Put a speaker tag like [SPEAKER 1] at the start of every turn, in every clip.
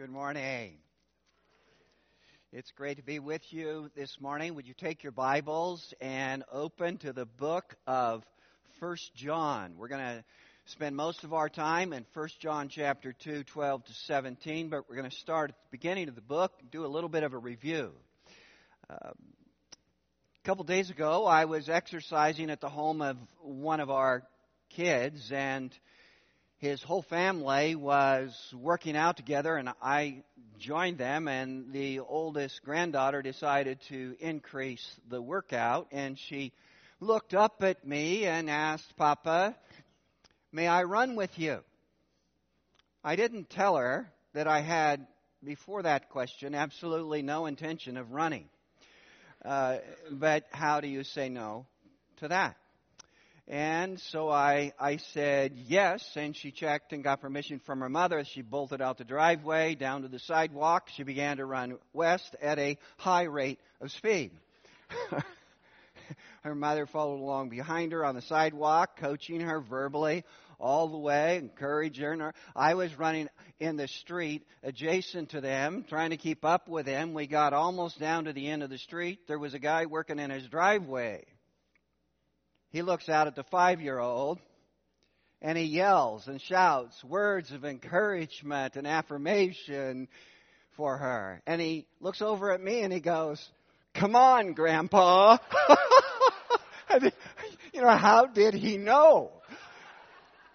[SPEAKER 1] Good morning. It's great to be with you this morning. Would you take your Bibles and open to the book of First John? We're going to spend most of our time in First John chapter 2, 12 to 17, but we're going to start at the beginning of the book and do a little bit of a review. Um, a couple days ago, I was exercising at the home of one of our kids, and his whole family was working out together, and I joined them. And the oldest granddaughter decided to increase the workout, and she looked up at me and asked, Papa, may I run with you? I didn't tell her that I had, before that question, absolutely no intention of running. Uh, but how do you say no to that? And so I, I said yes, and she checked and got permission from her mother. She bolted out the driveway, down to the sidewalk. She began to run west at a high rate of speed. her mother followed along behind her on the sidewalk, coaching her verbally all the way, encouraging her. I was running in the street adjacent to them, trying to keep up with them. We got almost down to the end of the street. There was a guy working in his driveway he looks out at the five year old and he yells and shouts words of encouragement and affirmation for her. And he looks over at me and he goes, Come on, Grandpa. you know, how did he know?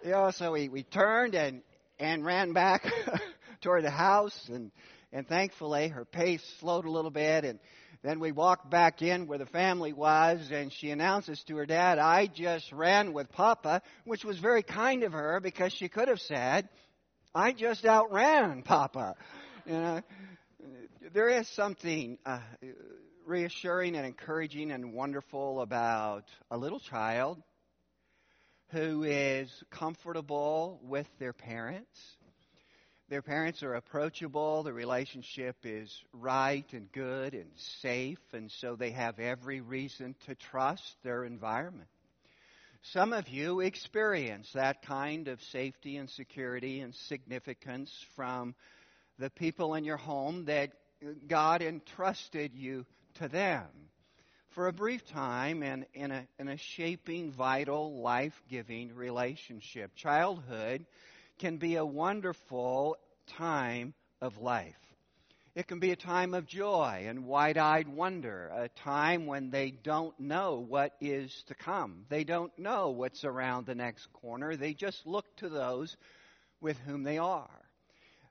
[SPEAKER 1] You know, so we, we turned and, and ran back toward the house and, and thankfully her pace slowed a little bit and then we walked back in where the family was, and she announces to her dad, I just ran with Papa, which was very kind of her because she could have said, I just outran Papa. You know, there is something uh, reassuring and encouraging and wonderful about a little child who is comfortable with their parents their parents are approachable, the relationship is right and good and safe, and so they have every reason to trust their environment. Some of you experience that kind of safety and security and significance from the people in your home that God entrusted you to them for a brief time and in a, in a shaping, vital, life giving relationship. Childhood can be a wonderful time of life. It can be a time of joy and wide eyed wonder, a time when they don't know what is to come. They don't know what's around the next corner. They just look to those with whom they are.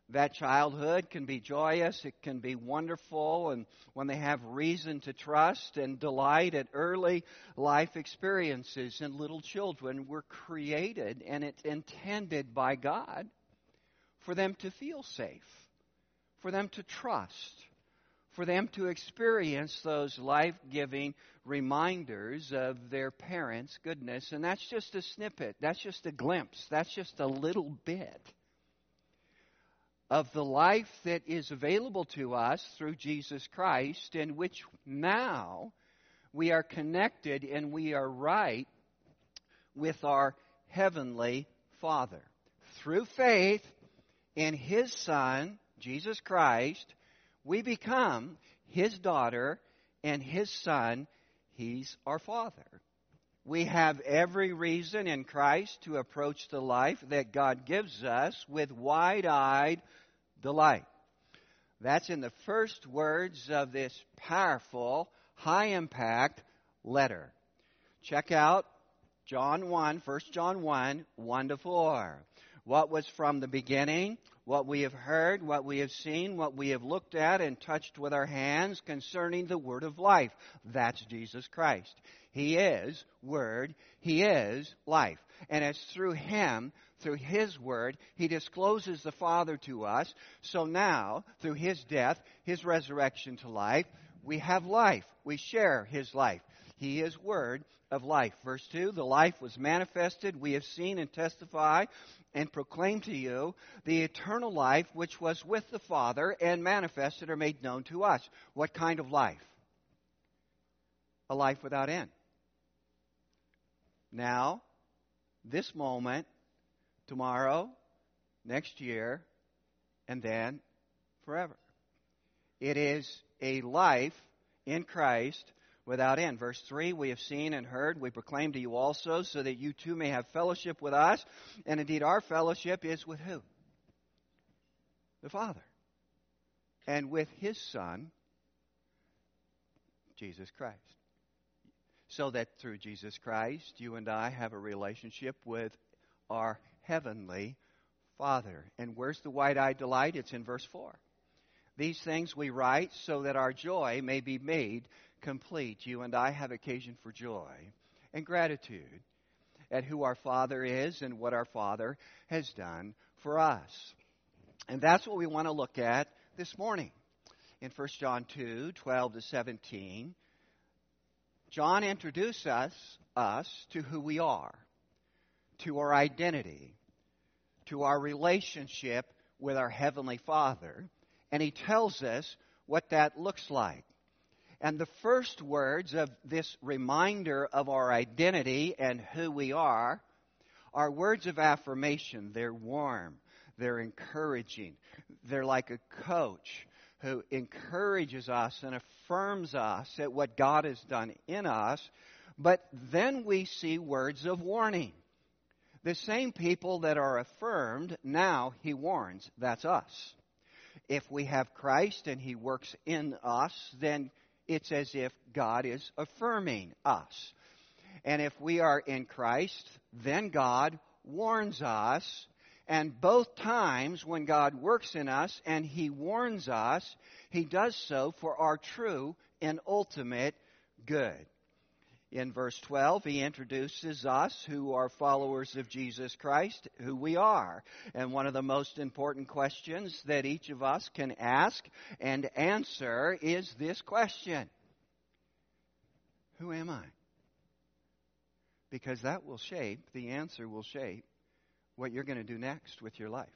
[SPEAKER 1] That childhood can be joyous, it can be wonderful, and when they have reason to trust and delight at early life experiences. And little children were created and it's intended by God for them to feel safe, for them to trust, for them to experience those life giving reminders of their parents' goodness. And that's just a snippet, that's just a glimpse, that's just a little bit of the life that is available to us through Jesus Christ, in which now we are connected and we are right with our Heavenly Father. Through faith, in His Son, Jesus Christ, we become His daughter and His Son, He's our Father. We have every reason in Christ to approach the life that God gives us with wide eyed delight. That's in the first words of this powerful, high impact letter. Check out John 1, 1 John 1, 1 to 4 what was from the beginning, what we have heard, what we have seen, what we have looked at and touched with our hands concerning the Word of life. That's Jesus Christ. He is Word. He is life. And it's through Him, through His Word, He discloses the Father to us. So now, through His death, His resurrection to life, we have life. We share His life. He is Word of life. Verse 2 The life was manifested. We have seen and testify and proclaim to you the eternal life which was with the Father and manifested or made known to us. What kind of life? A life without end. Now, this moment, tomorrow, next year, and then forever. It is a life in Christ without end. Verse 3 We have seen and heard, we proclaim to you also, so that you too may have fellowship with us. And indeed, our fellowship is with who? The Father. And with His Son, Jesus Christ. So that through Jesus Christ, you and I have a relationship with our heavenly Father. And where's the wide eyed delight? It's in verse 4. These things we write so that our joy may be made complete. You and I have occasion for joy and gratitude at who our Father is and what our Father has done for us. And that's what we want to look at this morning. In 1 John 2 12 to 17, John introduces us, us to who we are, to our identity, to our relationship with our Heavenly Father, and he tells us what that looks like. And the first words of this reminder of our identity and who we are are words of affirmation. They're warm, they're encouraging, they're like a coach who encourages us and affirms us at what God has done in us. But then we see words of warning. The same people that are affirmed, now he warns. That's us. If we have Christ and he works in us, then it's as if God is affirming us. And if we are in Christ, then God warns us. And both times when God works in us and He warns us, He does so for our true and ultimate good. In verse 12, he introduces us who are followers of Jesus Christ, who we are. And one of the most important questions that each of us can ask and answer is this question Who am I? Because that will shape, the answer will shape what you're going to do next with your life.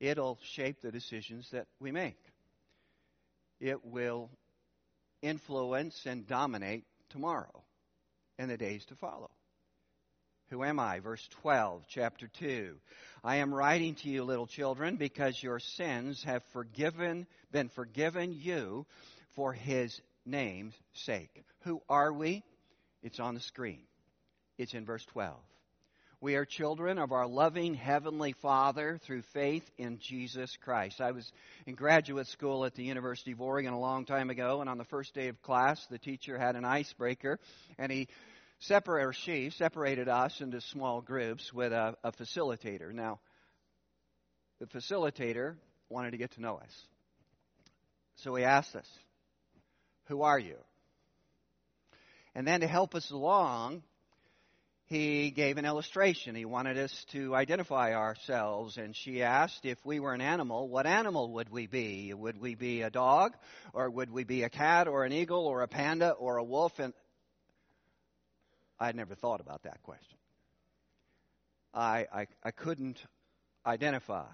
[SPEAKER 1] It'll shape the decisions that we make. It will influence and dominate tomorrow and the days to follow. Who am I? Verse 12, chapter 2. I am writing to you, little children, because your sins have forgiven, been forgiven you for his name's sake. Who are we? It's on the screen. It's in verse 12. We are children of our loving Heavenly Father through faith in Jesus Christ. I was in graduate school at the University of Oregon a long time ago, and on the first day of class, the teacher had an icebreaker, and he separated, or she separated us into small groups with a, a facilitator. Now, the facilitator wanted to get to know us. So he asked us, Who are you? And then to help us along, he gave an illustration. He wanted us to identify ourselves, and she asked if we were an animal, what animal would we be? Would we be a dog, or would we be a cat, or an eagle, or a panda, or a wolf? And I'd never thought about that question. I, I, I couldn't identify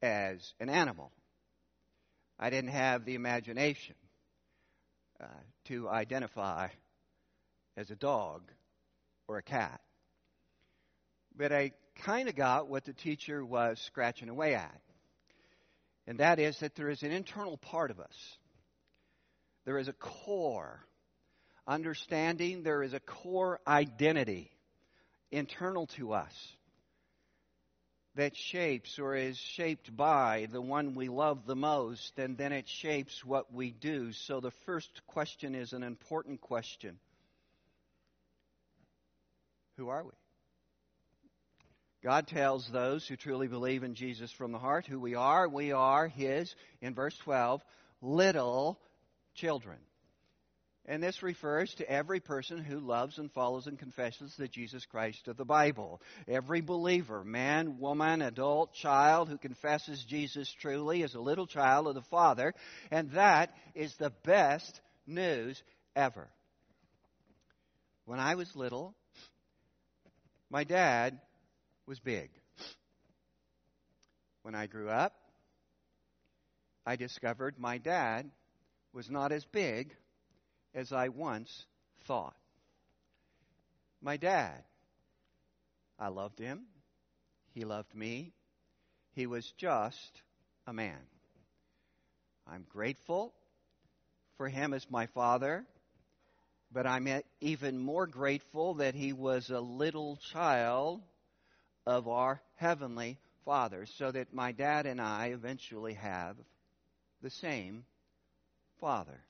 [SPEAKER 1] as an animal. I didn't have the imagination uh, to identify as a dog or a cat. But I kind of got what the teacher was scratching away at. And that is that there is an internal part of us. There is a core understanding, there is a core identity internal to us that shapes or is shaped by the one we love the most, and then it shapes what we do. So the first question is an important question who are we? God tells those who truly believe in Jesus from the heart who we are. We are His, in verse 12, little children. And this refers to every person who loves and follows and confesses the Jesus Christ of the Bible. Every believer, man, woman, adult, child who confesses Jesus truly is a little child of the Father. And that is the best news ever. When I was little, my dad was big. When I grew up, I discovered my dad was not as big as I once thought. My dad, I loved him. He loved me. he was just a man. I'm grateful for him as my father, but I'm even more grateful that he was a little child of our heavenly Father, so that my dad and I eventually have the same Father.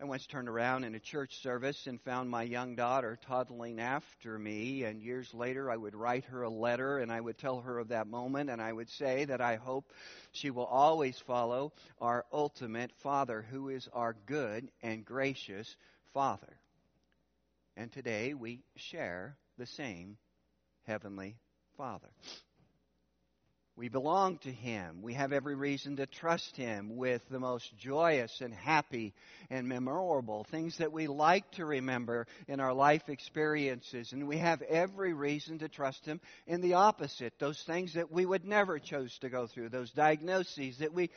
[SPEAKER 1] I once turned around in a church service and found my young daughter toddling after me, and years later I would write her a letter and I would tell her of that moment, and I would say that I hope she will always follow our ultimate Father, who is our good and gracious Father. And today we share the same Heavenly Father. We belong to Him. We have every reason to trust Him with the most joyous and happy and memorable things that we like to remember in our life experiences. And we have every reason to trust Him in the opposite, those things that we would never choose to go through, those diagnoses that we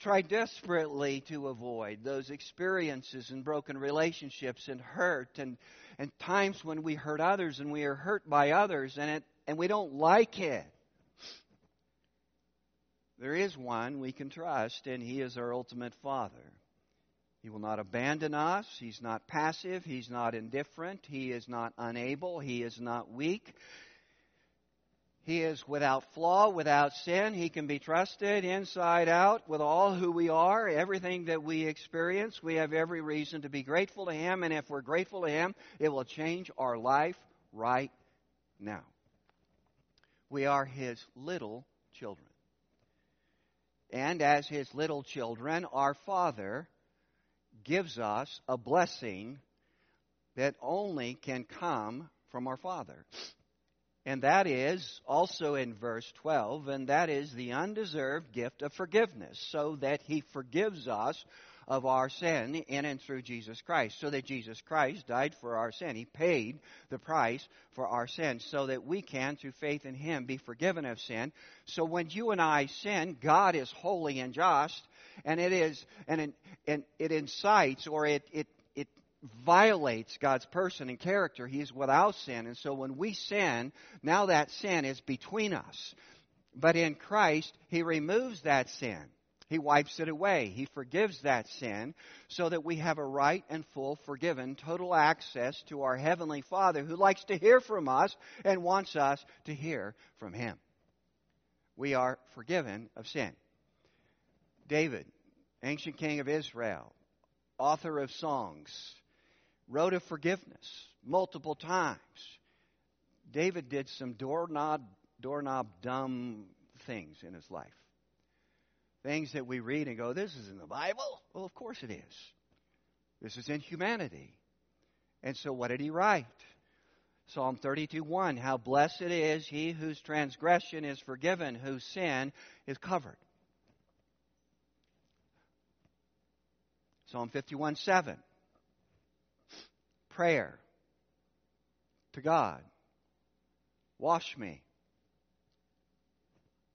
[SPEAKER 1] try desperately to avoid, those experiences and broken relationships and hurt and, and times when we hurt others and we are hurt by others and, it, and we don't like it. There is one we can trust, and He is our ultimate Father. He will not abandon us. He's not passive. He's not indifferent. He is not unable. He is not weak. He is without flaw, without sin. He can be trusted inside out with all who we are, everything that we experience. We have every reason to be grateful to Him, and if we're grateful to Him, it will change our life right now. We are His little children. And as his little children, our Father gives us a blessing that only can come from our Father. And that is also in verse 12, and that is the undeserved gift of forgiveness, so that he forgives us of our sin in and through Jesus Christ. So that Jesus Christ died for our sin. He paid the price for our sin so that we can, through faith in Him, be forgiven of sin. So when you and I sin, God is holy and just, and it is, and it, it incites or it, it violates God's person and character. He is without sin. And so when we sin, now that sin is between us. But in Christ, He removes that sin. He wipes it away. He forgives that sin so that we have a right and full forgiven, total access to our Heavenly Father who likes to hear from us and wants us to hear from Him. We are forgiven of sin. David, ancient king of Israel, author of songs, wrote of forgiveness multiple times. David did some doorknob, doorknob dumb things in his life things that we read and go, this is in the Bible? Well, of course it is. This is in humanity. And so what did he write? Psalm 32 1 How blessed is he whose transgression is forgiven, whose sin is covered. Psalm 51 7 Prayer to God Wash me,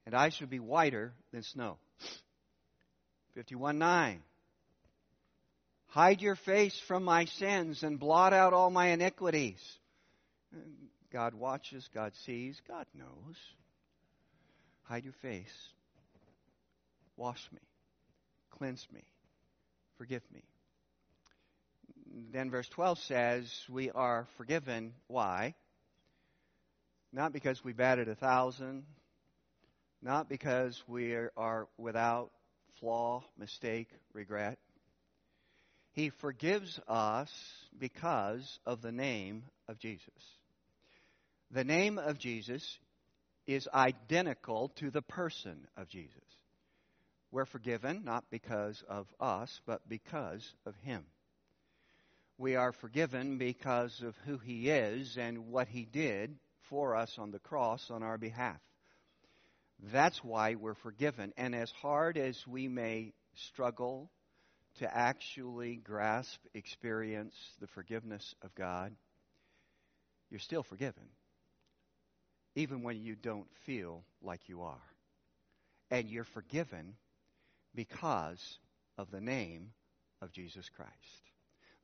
[SPEAKER 1] and I shall be whiter than snow. 51 9. Hide your face from my sins and blot out all my iniquities. God watches, God sees, God knows. Hide your face. Wash me. Cleanse me. Forgive me. Then verse 12 says, We are forgiven. Why? Not because we batted a thousand, not because we are without flaw, mistake, regret. He forgives us because of the name of Jesus. The name of Jesus is identical to the person of Jesus. We're forgiven not because of us, but because of Him. We are forgiven because of who He is and what He did for us on the cross on our behalf. That's why we're forgiven. And as hard as we may struggle to actually grasp, experience the forgiveness of God, you're still forgiven. Even when you don't feel like you are. And you're forgiven because of the name of Jesus Christ.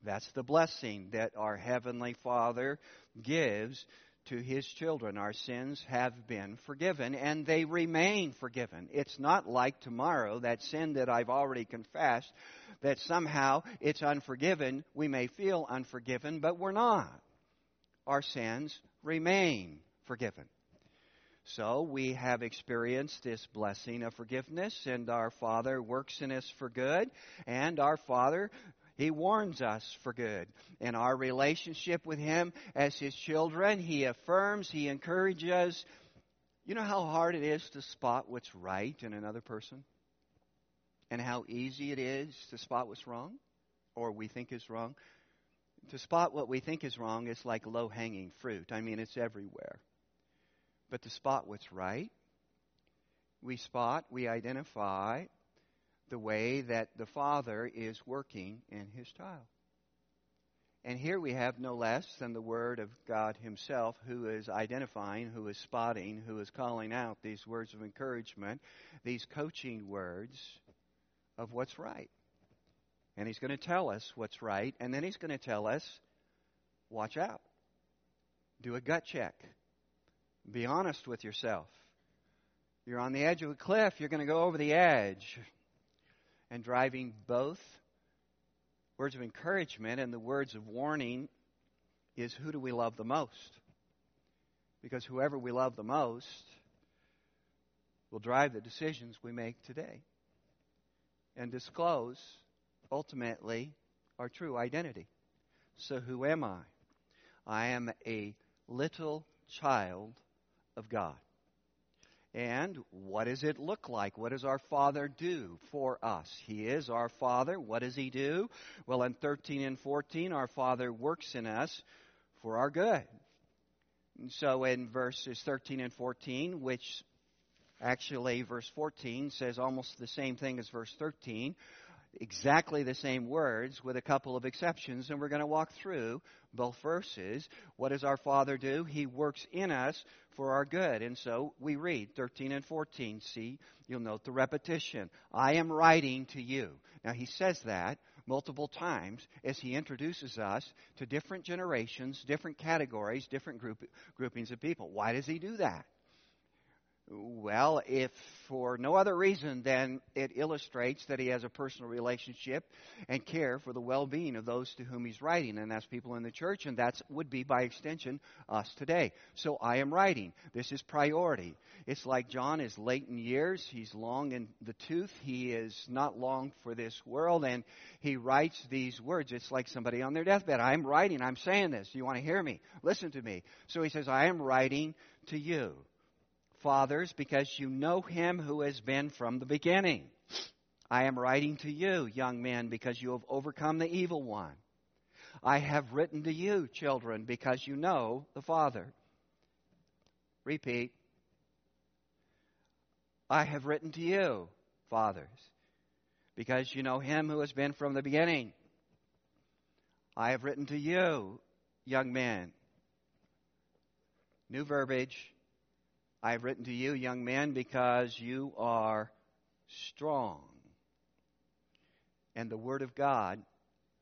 [SPEAKER 1] That's the blessing that our Heavenly Father gives to his children. Our sins have been forgiven and they remain forgiven. It's not like tomorrow, that sin that I've already confessed, that somehow it's unforgiven. We may feel unforgiven, but we're not. Our sins remain forgiven. So we have experienced this blessing of forgiveness, and our Father works in us for good, and our Father he warns us for good. In our relationship with Him as His children, He affirms, He encourages. You know how hard it is to spot what's right in another person? And how easy it is to spot what's wrong or we think is wrong? To spot what we think is wrong is like low hanging fruit. I mean, it's everywhere. But to spot what's right, we spot, we identify, the way that the Father is working in his child. And here we have no less than the Word of God Himself who is identifying, who is spotting, who is calling out these words of encouragement, these coaching words of what's right. And He's going to tell us what's right, and then He's going to tell us watch out. Do a gut check. Be honest with yourself. You're on the edge of a cliff, you're going to go over the edge and driving both words of encouragement and the words of warning is who do we love the most? Because whoever we love the most will drive the decisions we make today and disclose ultimately our true identity. So, who am I? I am a little child of God. And what does it look like? What does our Father do for us? He is our Father. What does He do? Well, in 13 and 14, our Father works in us for our good. And so in verses 13 and 14, which actually verse 14 says almost the same thing as verse 13, exactly the same words with a couple of exceptions, and we're going to walk through both verses. What does our Father do? He works in us for our good. And so we read 13 and 14. See, you'll note the repetition. I am writing to you. Now, he says that multiple times as he introduces us to different generations, different categories, different group, groupings of people. Why does he do that? Well, if for no other reason than it illustrates that he has a personal relationship and care for the well-being of those to whom he's writing, and that's people in the church, and that would be by extension us today. So I am writing. This is priority. It's like John is late in years. He's long in the tooth. He is not long for this world, and he writes these words. It's like somebody on their deathbed. I'm writing. I'm saying this. You want to hear me? Listen to me. So he says, I am writing to you fathers, because you know him who has been from the beginning. I am writing to you, young men, because you have overcome the evil one. I have written to you, children, because you know the Father. Repeat. I have written to you, fathers, because you know him who has been from the beginning. I have written to you, young men. New verbiage. I have written to you, young men, because you are strong. And the Word of God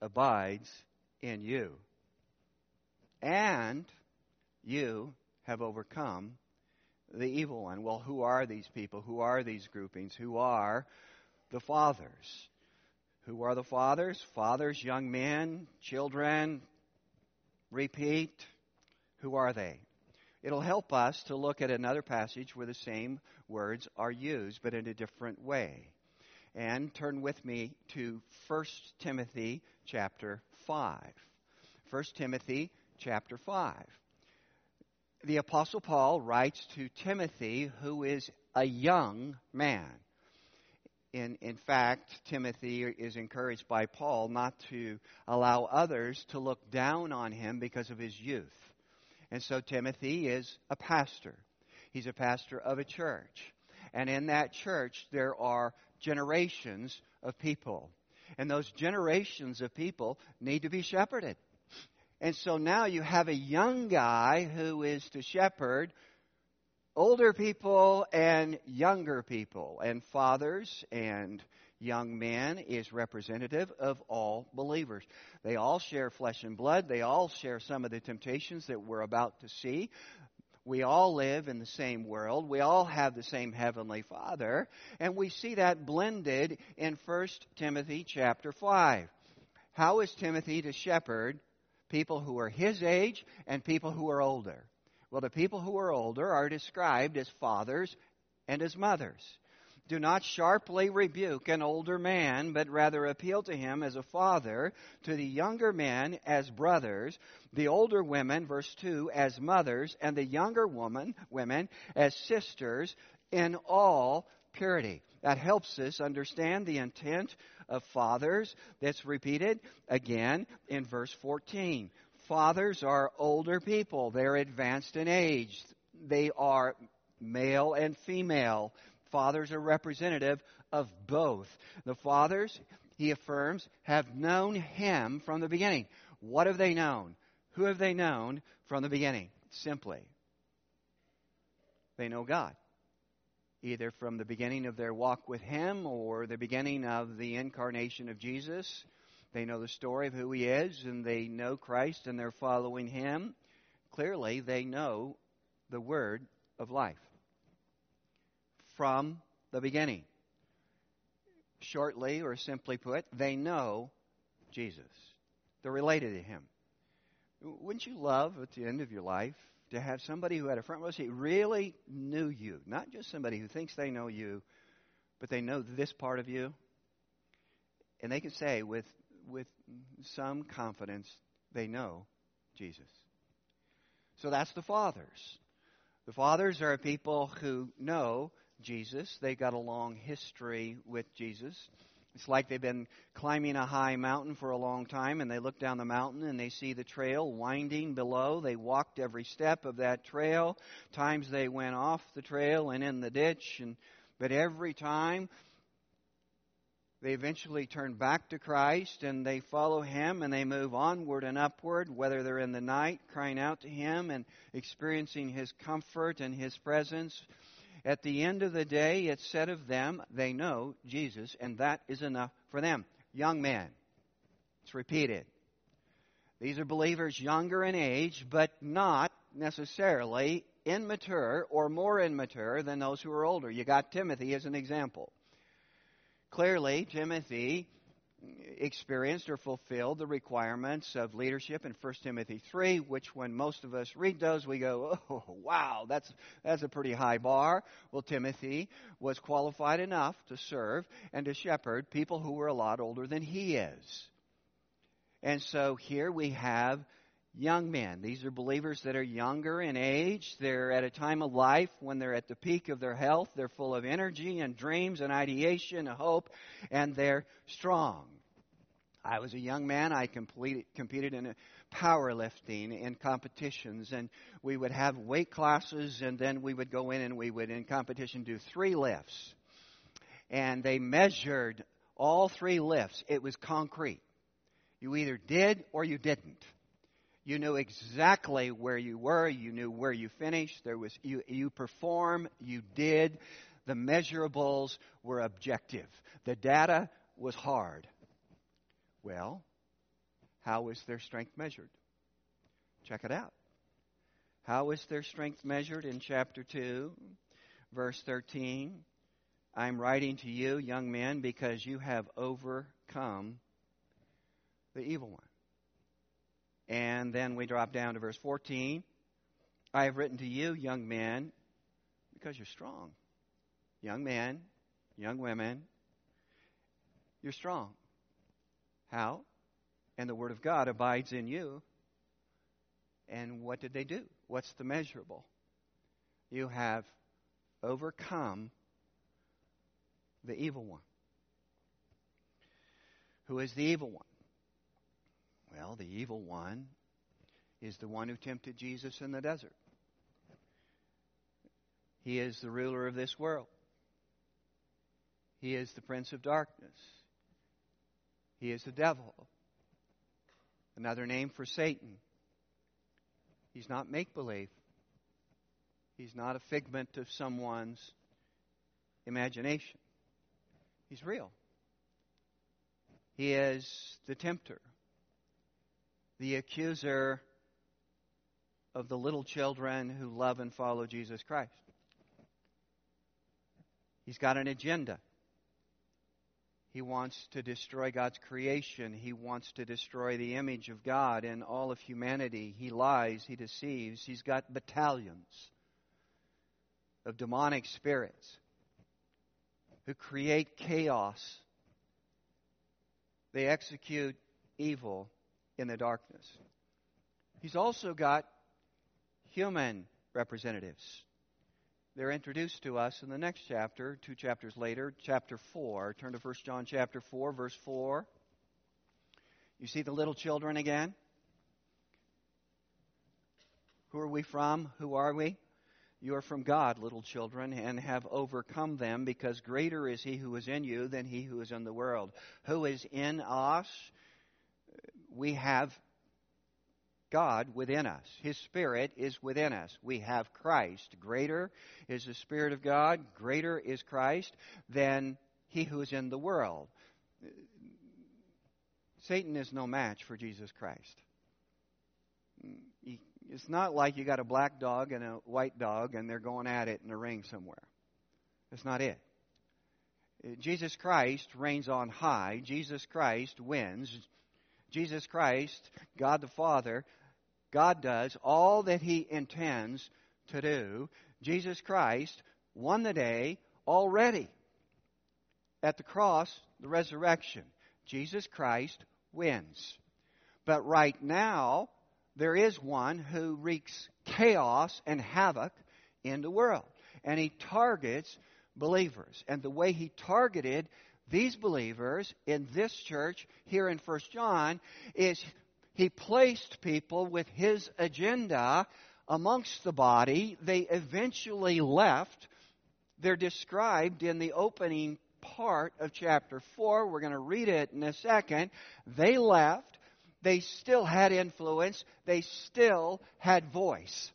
[SPEAKER 1] abides in you. And you have overcome the evil one. Well, who are these people? Who are these groupings? Who are the fathers? Who are the fathers? Fathers, young men, children. Repeat. Who are they? It'll help us to look at another passage where the same words are used, but in a different way. And turn with me to 1 Timothy chapter 5. 1 Timothy chapter 5. The Apostle Paul writes to Timothy, who is a young man. In, in fact, Timothy is encouraged by Paul not to allow others to look down on him because of his youth. And so Timothy is a pastor. He's a pastor of a church. And in that church, there are generations of people. And those generations of people need to be shepherded. And so now you have a young guy who is to shepherd older people and younger people, and fathers and young man is representative of all believers. They all share flesh and blood. They all share some of the temptations that we're about to see. We all live in the same world. We all have the same heavenly Father, and we see that blended in 1 Timothy chapter 5. How is Timothy to shepherd people who are his age and people who are older? Well, the people who are older are described as fathers and as mothers. Do not sharply rebuke an older man, but rather appeal to him as a father, to the younger men as brothers, the older women, verse 2, as mothers, and the younger woman, women as sisters in all purity. That helps us understand the intent of fathers that's repeated again in verse 14. Fathers are older people. They're advanced in age. They are male and female fathers are representative of both. The fathers, he affirms, have known him from the beginning. What have they known? Who have they known from the beginning? Simply, they know God. Either from the beginning of their walk with Him or the beginning of the incarnation of Jesus. They know the story of who He is and they know Christ and they're following Him. Clearly, they know the word of life from the beginning. Shortly or simply put, they know Jesus. They're related to him. Wouldn't you love at the end of your life to have somebody who had a front row seat really knew you? Not just somebody who thinks they know you, but they know this part of you. And they can say with, with some confidence, they know Jesus. So that's the fathers. The fathers are people who know Jesus. They've got a long history with Jesus. It's like they've been climbing a high mountain for a long time and they look down the mountain and they see the trail winding below. They walked every step of that trail. Times they went off the trail and in the ditch and but every time they eventually turn back to Christ and they follow Him and they move onward and upward, whether they're in the night crying out to Him and experiencing His comfort and His presence at the end of the day, it's said of them, they know Jesus, and that is enough for them. Young man, It's repeated. These are believers younger in age, but not necessarily immature or more immature than those who are older. You got Timothy as an example. Clearly, Timothy experienced or fulfilled the requirements of leadership in 1 Timothy 3, which when most of us read those, we go, oh, wow, that's, that's a pretty high bar. Well, Timothy was qualified enough to serve and to shepherd people who were a lot older than he is. And so here we have young men. These are believers that are younger in age. They're at a time of life when they're at the peak of their health. They're full of energy and dreams and ideation and hope, and they're strong. I was a young man. I completed, competed in uh, powerlifting in competitions, and we would have weight classes, and then we would go in and we would, in competition, do three lifts. And they measured all three lifts. It was concrete. You either did or you didn't. You knew exactly where you were. You knew where you finished. There was you you perform. You did. The measurables were objective. The data was hard. Well, how is their strength measured? Check it out. How is their strength measured in chapter 2, verse 13? I'm writing to you, young men, because you have overcome the evil one. And then we drop down to verse 14. I have written to you, young men, because you're strong. Young men, young women, you're strong. How? And the Word of God abides in you. And what did they do? What's the measurable? You have overcome the evil one. Who is the evil one? Well, the evil one is the one who tempted Jesus in the desert. He is the ruler of this world. He is the prince of darkness. He is the devil. Another name for Satan. He's not make believe. He's not a figment of someone's imagination. He's real. He is the tempter, the accuser of the little children who love and follow Jesus Christ. He's got an agenda. He wants to destroy God's creation. He wants to destroy the image of God in all of humanity. He lies, he deceives. He's got battalions of demonic spirits who create chaos. They execute evil in the darkness. He's also got human representatives. They're introduced to us in the next chapter, two chapters later, chapter 4. Turn to 1 John chapter 4, verse 4. You see the little children again? Who are we from? Who are we? You are from God, little children, and have overcome them, because greater is He who is in you than He who is in the world. Who is in us? We have God within us. His Spirit is within us. We have Christ. Greater is the Spirit of God, greater is Christ than he who is in the world. Satan is no match for Jesus Christ. It's not like you got a black dog and a white dog and they're going at it in a ring somewhere. That's not it. Jesus Christ reigns on high. Jesus Christ wins. Jesus Christ, God the Father, God does all that He intends to do. Jesus Christ won the day already. At the cross, the resurrection, Jesus Christ wins. But right now, there is one who wreaks chaos and havoc in the world. And he targets believers. And the way he targeted these believers in this church here in 1 John is he placed people with his agenda amongst the body. They eventually left. They're described in the opening part of chapter 4. We're going to read it in a second. They left. They still had influence. They still had voice.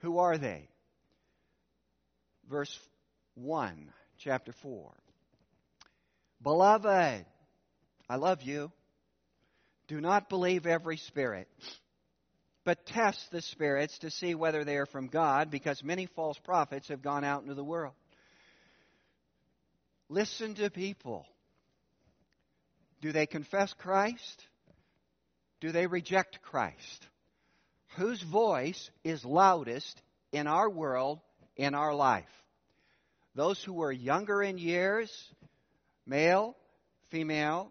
[SPEAKER 1] Who are they? Verse 1, chapter 4. Beloved, I love you. Do not believe every spirit, but test the spirits to see whether they are from God, because many false prophets have gone out into the world. Listen to people. Do they confess Christ? Do they reject Christ? Whose voice is loudest in our world, in our life? Those who are younger in years, male, female,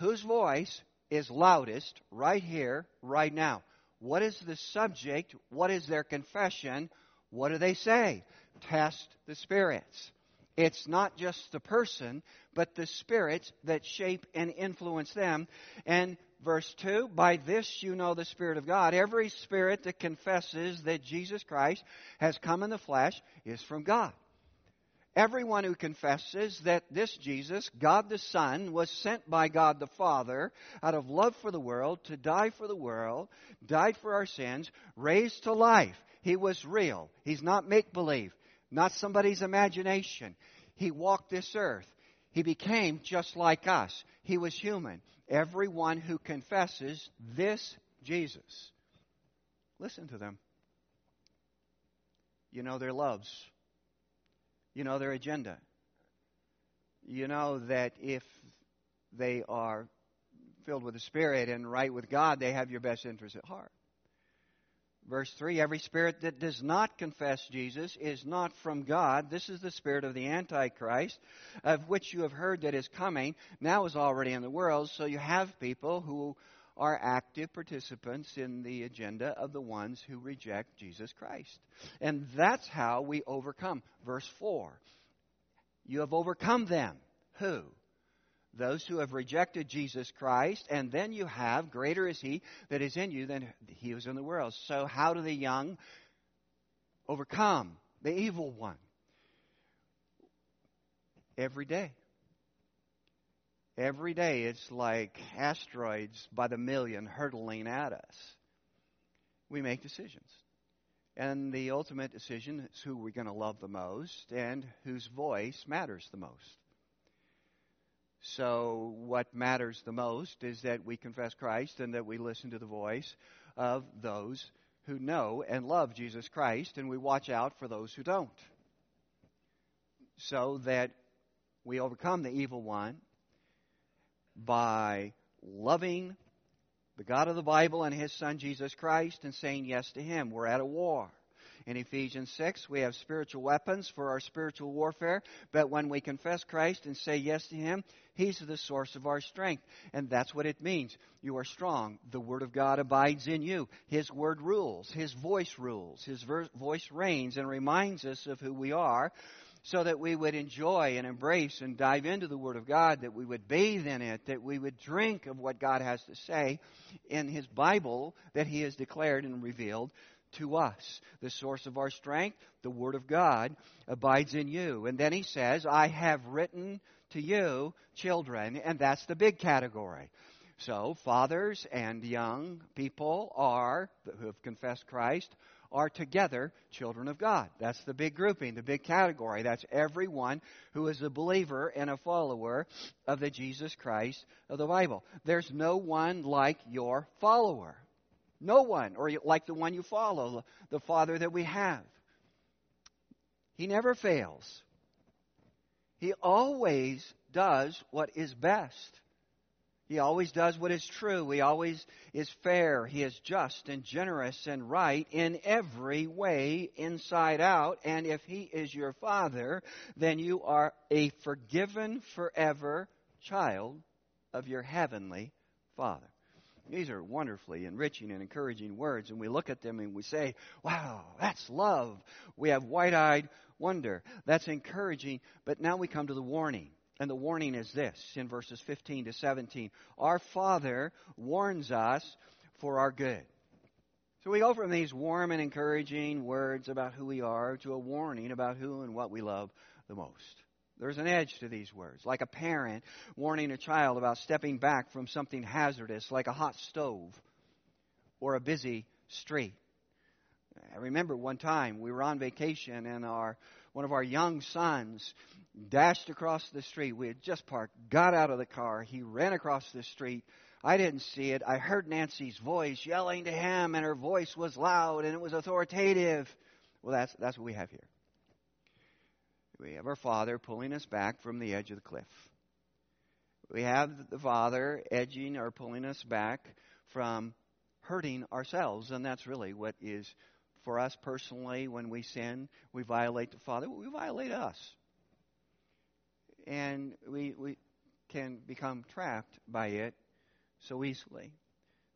[SPEAKER 1] whose voice is loudest right here, right now. What is the subject? What is their confession? What do they say? Test the spirits. It's not just the person, but the spirits that shape and influence them. And verse 2 By this you know the Spirit of God. Every spirit that confesses that Jesus Christ has come in the flesh is from God. Everyone who confesses that this Jesus, God the Son, was sent by God the Father out of love for the world to die for the world, died for our sins, raised to life. He was real. He's not make believe, not somebody's imagination. He walked this earth. He became just like us. He was human. Everyone who confesses this Jesus, listen to them. You know their loves you know their agenda. You know that if they are filled with the Spirit and right with God, they have your best interest at heart. Verse 3 Every spirit that does not confess Jesus is not from God. This is the spirit of the Antichrist, of which you have heard that is coming, now is already in the world. So you have people who are active participants in the agenda of the ones who reject Jesus Christ. And that's how we overcome. Verse 4 You have overcome them. Who? Those who have rejected Jesus Christ, and then you have, greater is He that is in you than He was in the world. So, how do the young overcome the evil one? Every day. Every day it's like asteroids by the million hurtling at us. We make decisions. And the ultimate decision is who we're going to love the most and whose voice matters the most. So, what matters the most is that we confess Christ and that we listen to the voice of those who know and love Jesus Christ, and we watch out for those who don't. So that we overcome the evil one by loving the God of the Bible and His Son Jesus Christ and saying yes to Him. We're at a war. In Ephesians 6, we have spiritual weapons for our spiritual warfare, but when we confess Christ and say yes to Him, He's the source of our strength. And that's what it means. You are strong. The Word of God abides in you. His Word rules. His voice rules. His voice reigns and reminds us of who we are so that we would enjoy and embrace and dive into the Word of God, that we would bathe in it, that we would drink of what God has to say in His Bible that He has declared and revealed to us. The source of our strength, the Word of God, abides in you. And then He says, I have written to you, children, and that's the big category. So, fathers and young people are, who have confessed Christ, are together children of God. That's the big grouping, the big category. That's everyone who is a believer and a follower of the Jesus Christ of the Bible. There's no one like your follower. No one, or like the one you follow, the Father that we have. He never fails. He always does what is best. He always does what is true. He always is fair. He is just and generous and right in every way, inside out. And if He is your Father, then you are a forgiven forever child of your heavenly Father. These are wonderfully enriching and encouraging words, and we look at them and we say, Wow, that's love. We have wide eyed wonder. That's encouraging. But now we come to the warning. And the warning is this in verses 15 to 17. Our Father warns us for our good. So we go from these warm and encouraging words about who we are to a warning about who and what we love the most. There's an edge to these words, like a parent warning a child about stepping back from something hazardous, like a hot stove or a busy street. I remember one time we were on vacation and our one of our young sons dashed across the street. We had just parked, got out of the car. He ran across the street. I didn't see it. I heard Nancy's voice yelling to him, and her voice was loud and it was authoritative. Well, that's, that's what we have here. We have our Father pulling us back from the edge of the cliff. We have the Father edging or pulling us back from hurting ourselves, and that's really what is for us personally when we sin. We violate the Father. We violate us and we, we can become trapped by it so easily.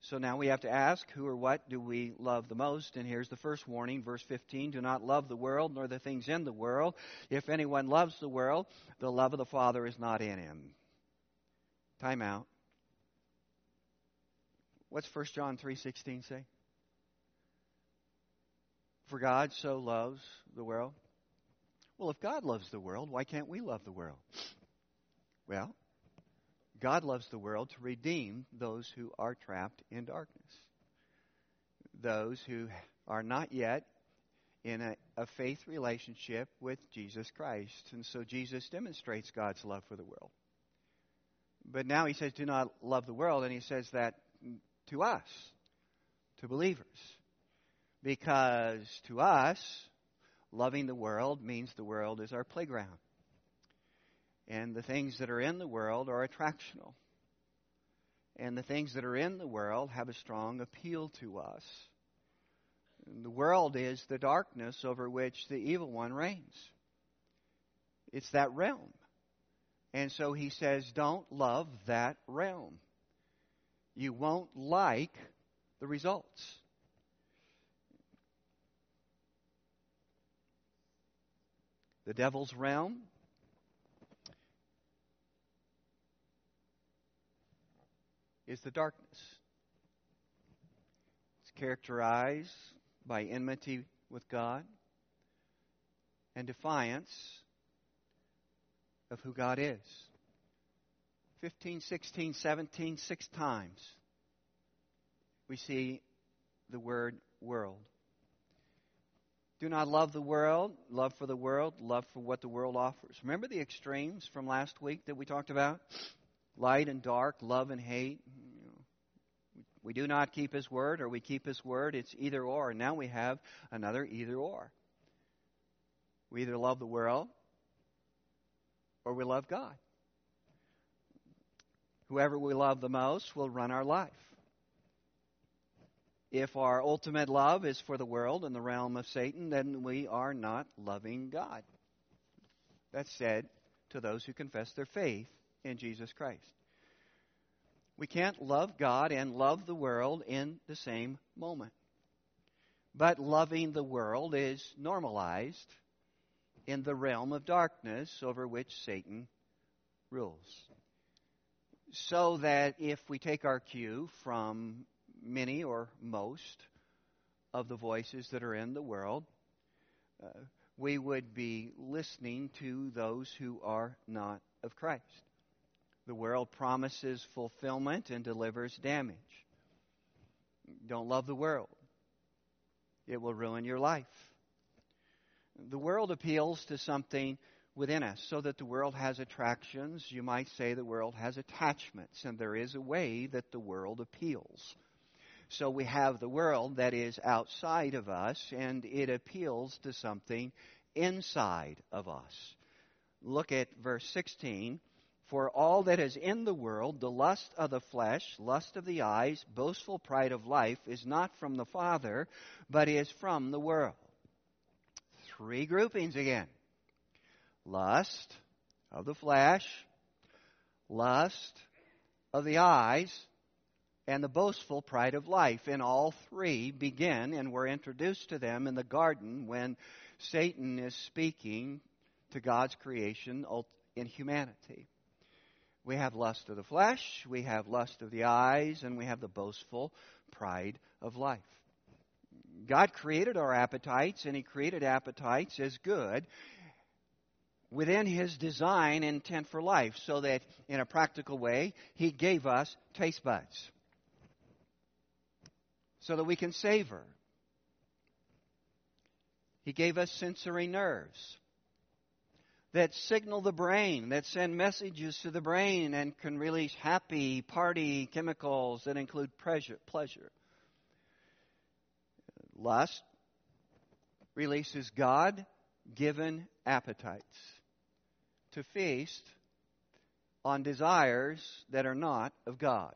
[SPEAKER 1] So now we have to ask who or what do we love the most? And here's the first warning, verse 15 Do not love the world nor the things in the world. If anyone loves the world, the love of the Father is not in him. Time out. What's 1 John 3:16 say? For God so loves the world well, if God loves the world, why can't we love the world? Well, God loves the world to redeem those who are trapped in darkness, those who are not yet in a, a, faith relationship with Jesus Christ. And so Jesus demonstrates God's love for the world. But now he says, do not love the world, and he says that to us, to believers. Because to us, Loving the world means the world is our playground. And the things that are in the world are attractional. And the things that are in the world have a strong appeal to us. And the world is the darkness over which the evil one reigns. It's that realm. And so he says, don't love that realm. You won't like the results. The devil's realm. Is the darkness. It's characterized by enmity with God and defiance of who God is. 15, 16, 17, six times we see the word world. Do not love the world, love for the world, love for what the world offers. Remember the extremes from last week that we talked about? Light and dark, love and hate. We do not keep His word, or we keep His word. It's either or. Now we have another either or. We either love the world or we love God. Whoever we love the most will run our life. If our ultimate love is for the world and the realm of Satan, then we are not loving God. That's said to those who confess their faith in Jesus Christ. We can't love God and love the world in the same moment. But loving the world is normalized in the realm of darkness over which Satan rules. So that if we take our cue from many or most of the voices that are in the world, uh, we would be listening to those who are not of Christ. The world promises fulfillment and delivers damage. Don't love the world, it will ruin your life. The world appeals to something within us so that the world has attractions. You might say the world has attachments, and there is a way that the world appeals. So we have the world that is outside of us, and it appeals to something inside of us. Look at verse 16. For all that is in the world, the lust of the flesh, lust of the eyes, boastful pride of life, is not from the Father, but is from the world. Three groupings again lust of the flesh, lust of the eyes, and the boastful pride of life. And all three begin and were introduced to them in the garden when Satan is speaking to God's creation in humanity. We have lust of the flesh, we have lust of the eyes, and we have the boastful pride of life. God created our appetites, and He created appetites as good within His design intent for life, so that in a practical way, He gave us taste buds so that we can savor. He gave us sensory nerves that signal the brain, that send messages to the brain and can release happy party chemicals that include pleasure. Lust releases God given appetites to feast on desires that are not of God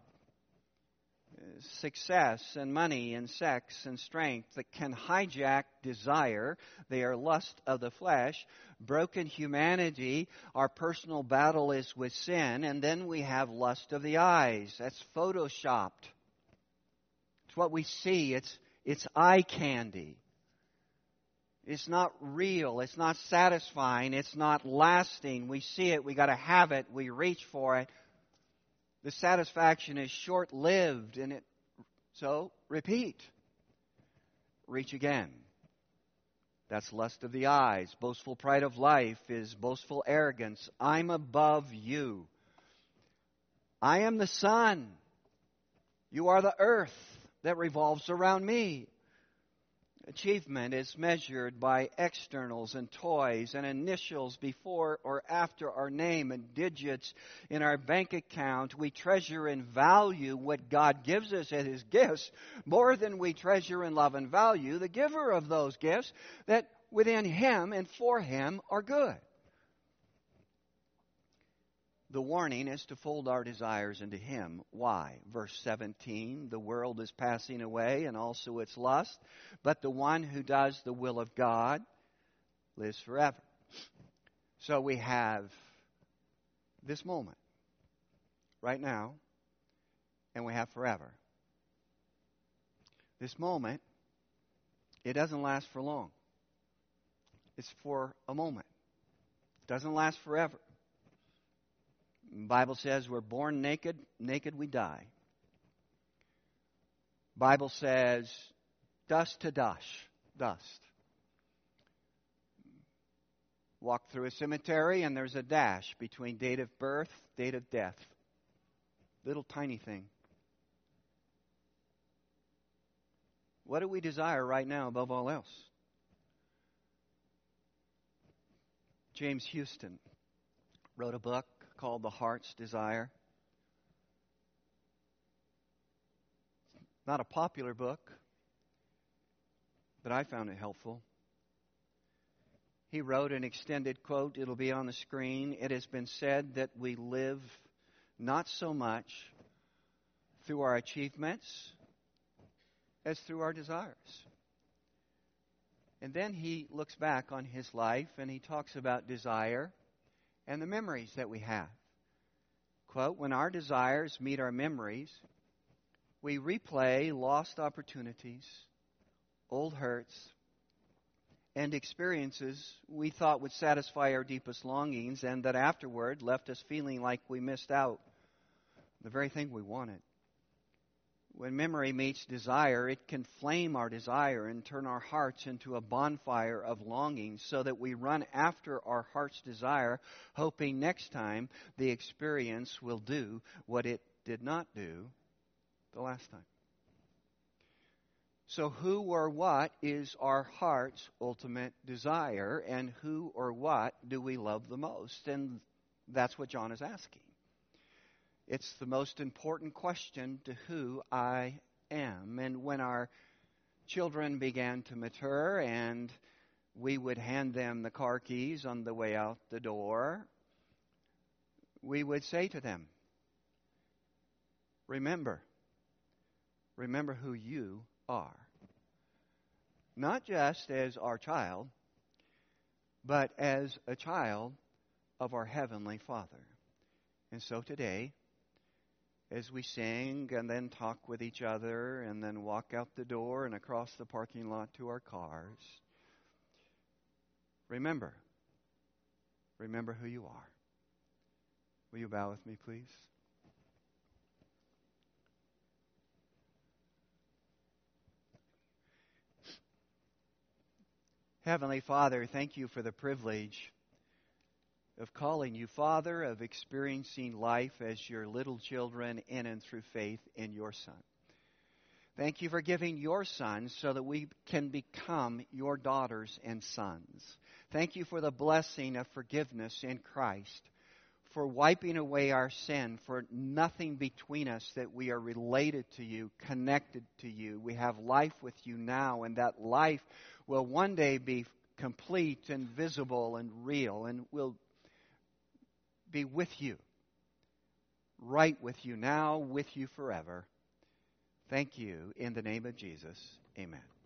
[SPEAKER 1] success and money and sex and strength that can hijack desire. They are lust of the flesh. Broken humanity, our personal battle is with sin. And then we have lust of the eyes. That's photoshopped. It's what we see. It's, it's eye candy. It's not real. It's not satisfying. It's not lasting. We see it. We got to have it. We reach for it the satisfaction is short lived and it so repeat. Reach again. That's lust of the eyes boastful pride of life is boastful arrogance. I'm above you. I am the sun. You are the earth that revolves around me Achievement is measured by externals and toys and initials before or after our name and digits in our bank account. We treasure and value what God gives us as His gifts more than we treasure and love and value the giver of those gifts that within Him and for Him are good. The warning is to fold our desires into Him. Why? Verse 17 The world is passing away and also its lust, but the one who does the will of God lives forever. So we have this moment, right now, and we have forever. This moment, it doesn't last for long. It's for a moment. It doesn't last forever. Bible says we're born naked, naked we die. Bible says dust to dust, dust. Walk through a cemetery and there's a dash between date of birth, date of death. Little tiny thing. What do we desire right now above all else? James Houston wrote a book called The Heart's Desire. Not a popular book, but I found it helpful. He wrote an extended quote, it'll be on the screen. It has been said that we live not so much through our achievements as through our desires. And then he looks back on his life and he talks about desire and the memories that we have. Quote, when our desires meet our memories, we replay lost opportunities, old hurts, and experiences we thought would satisfy our deepest longings and that afterward left us feeling like we missed out the very thing we wanted. When memory meets desire, it can flame our desire and turn our hearts into a bonfire of longing so that we run after our heart's desire, hoping next time the experience will do what it did not do the last time. So, who or what is our heart's ultimate desire, and who or what do we love the most? And that's what John is asking. It's the most important question to who I am. And when our children began to mature and we would hand them the car keys on the way out the door, we would say to them, Remember, remember who you are. Not just as our child, but as a child of our Heavenly Father. And so today, as we sing and then talk with each other and then walk out the door and across the parking lot to our cars. Remember, remember who you are. Will you bow with me, please? Heavenly Father, thank you for the privilege of calling you Father, of experiencing life as your little children in and through faith in your Son. Thank you for giving your Son so that we can become your daughters and sons. Thank you for the blessing of forgiveness in Christ, for wiping away our sin, for nothing between us that we are related to you, connected to you. We have life with you now, and that life will one day be complete and visible and real, and will be with you, right with you now, with you forever. Thank you. In the name of Jesus, amen.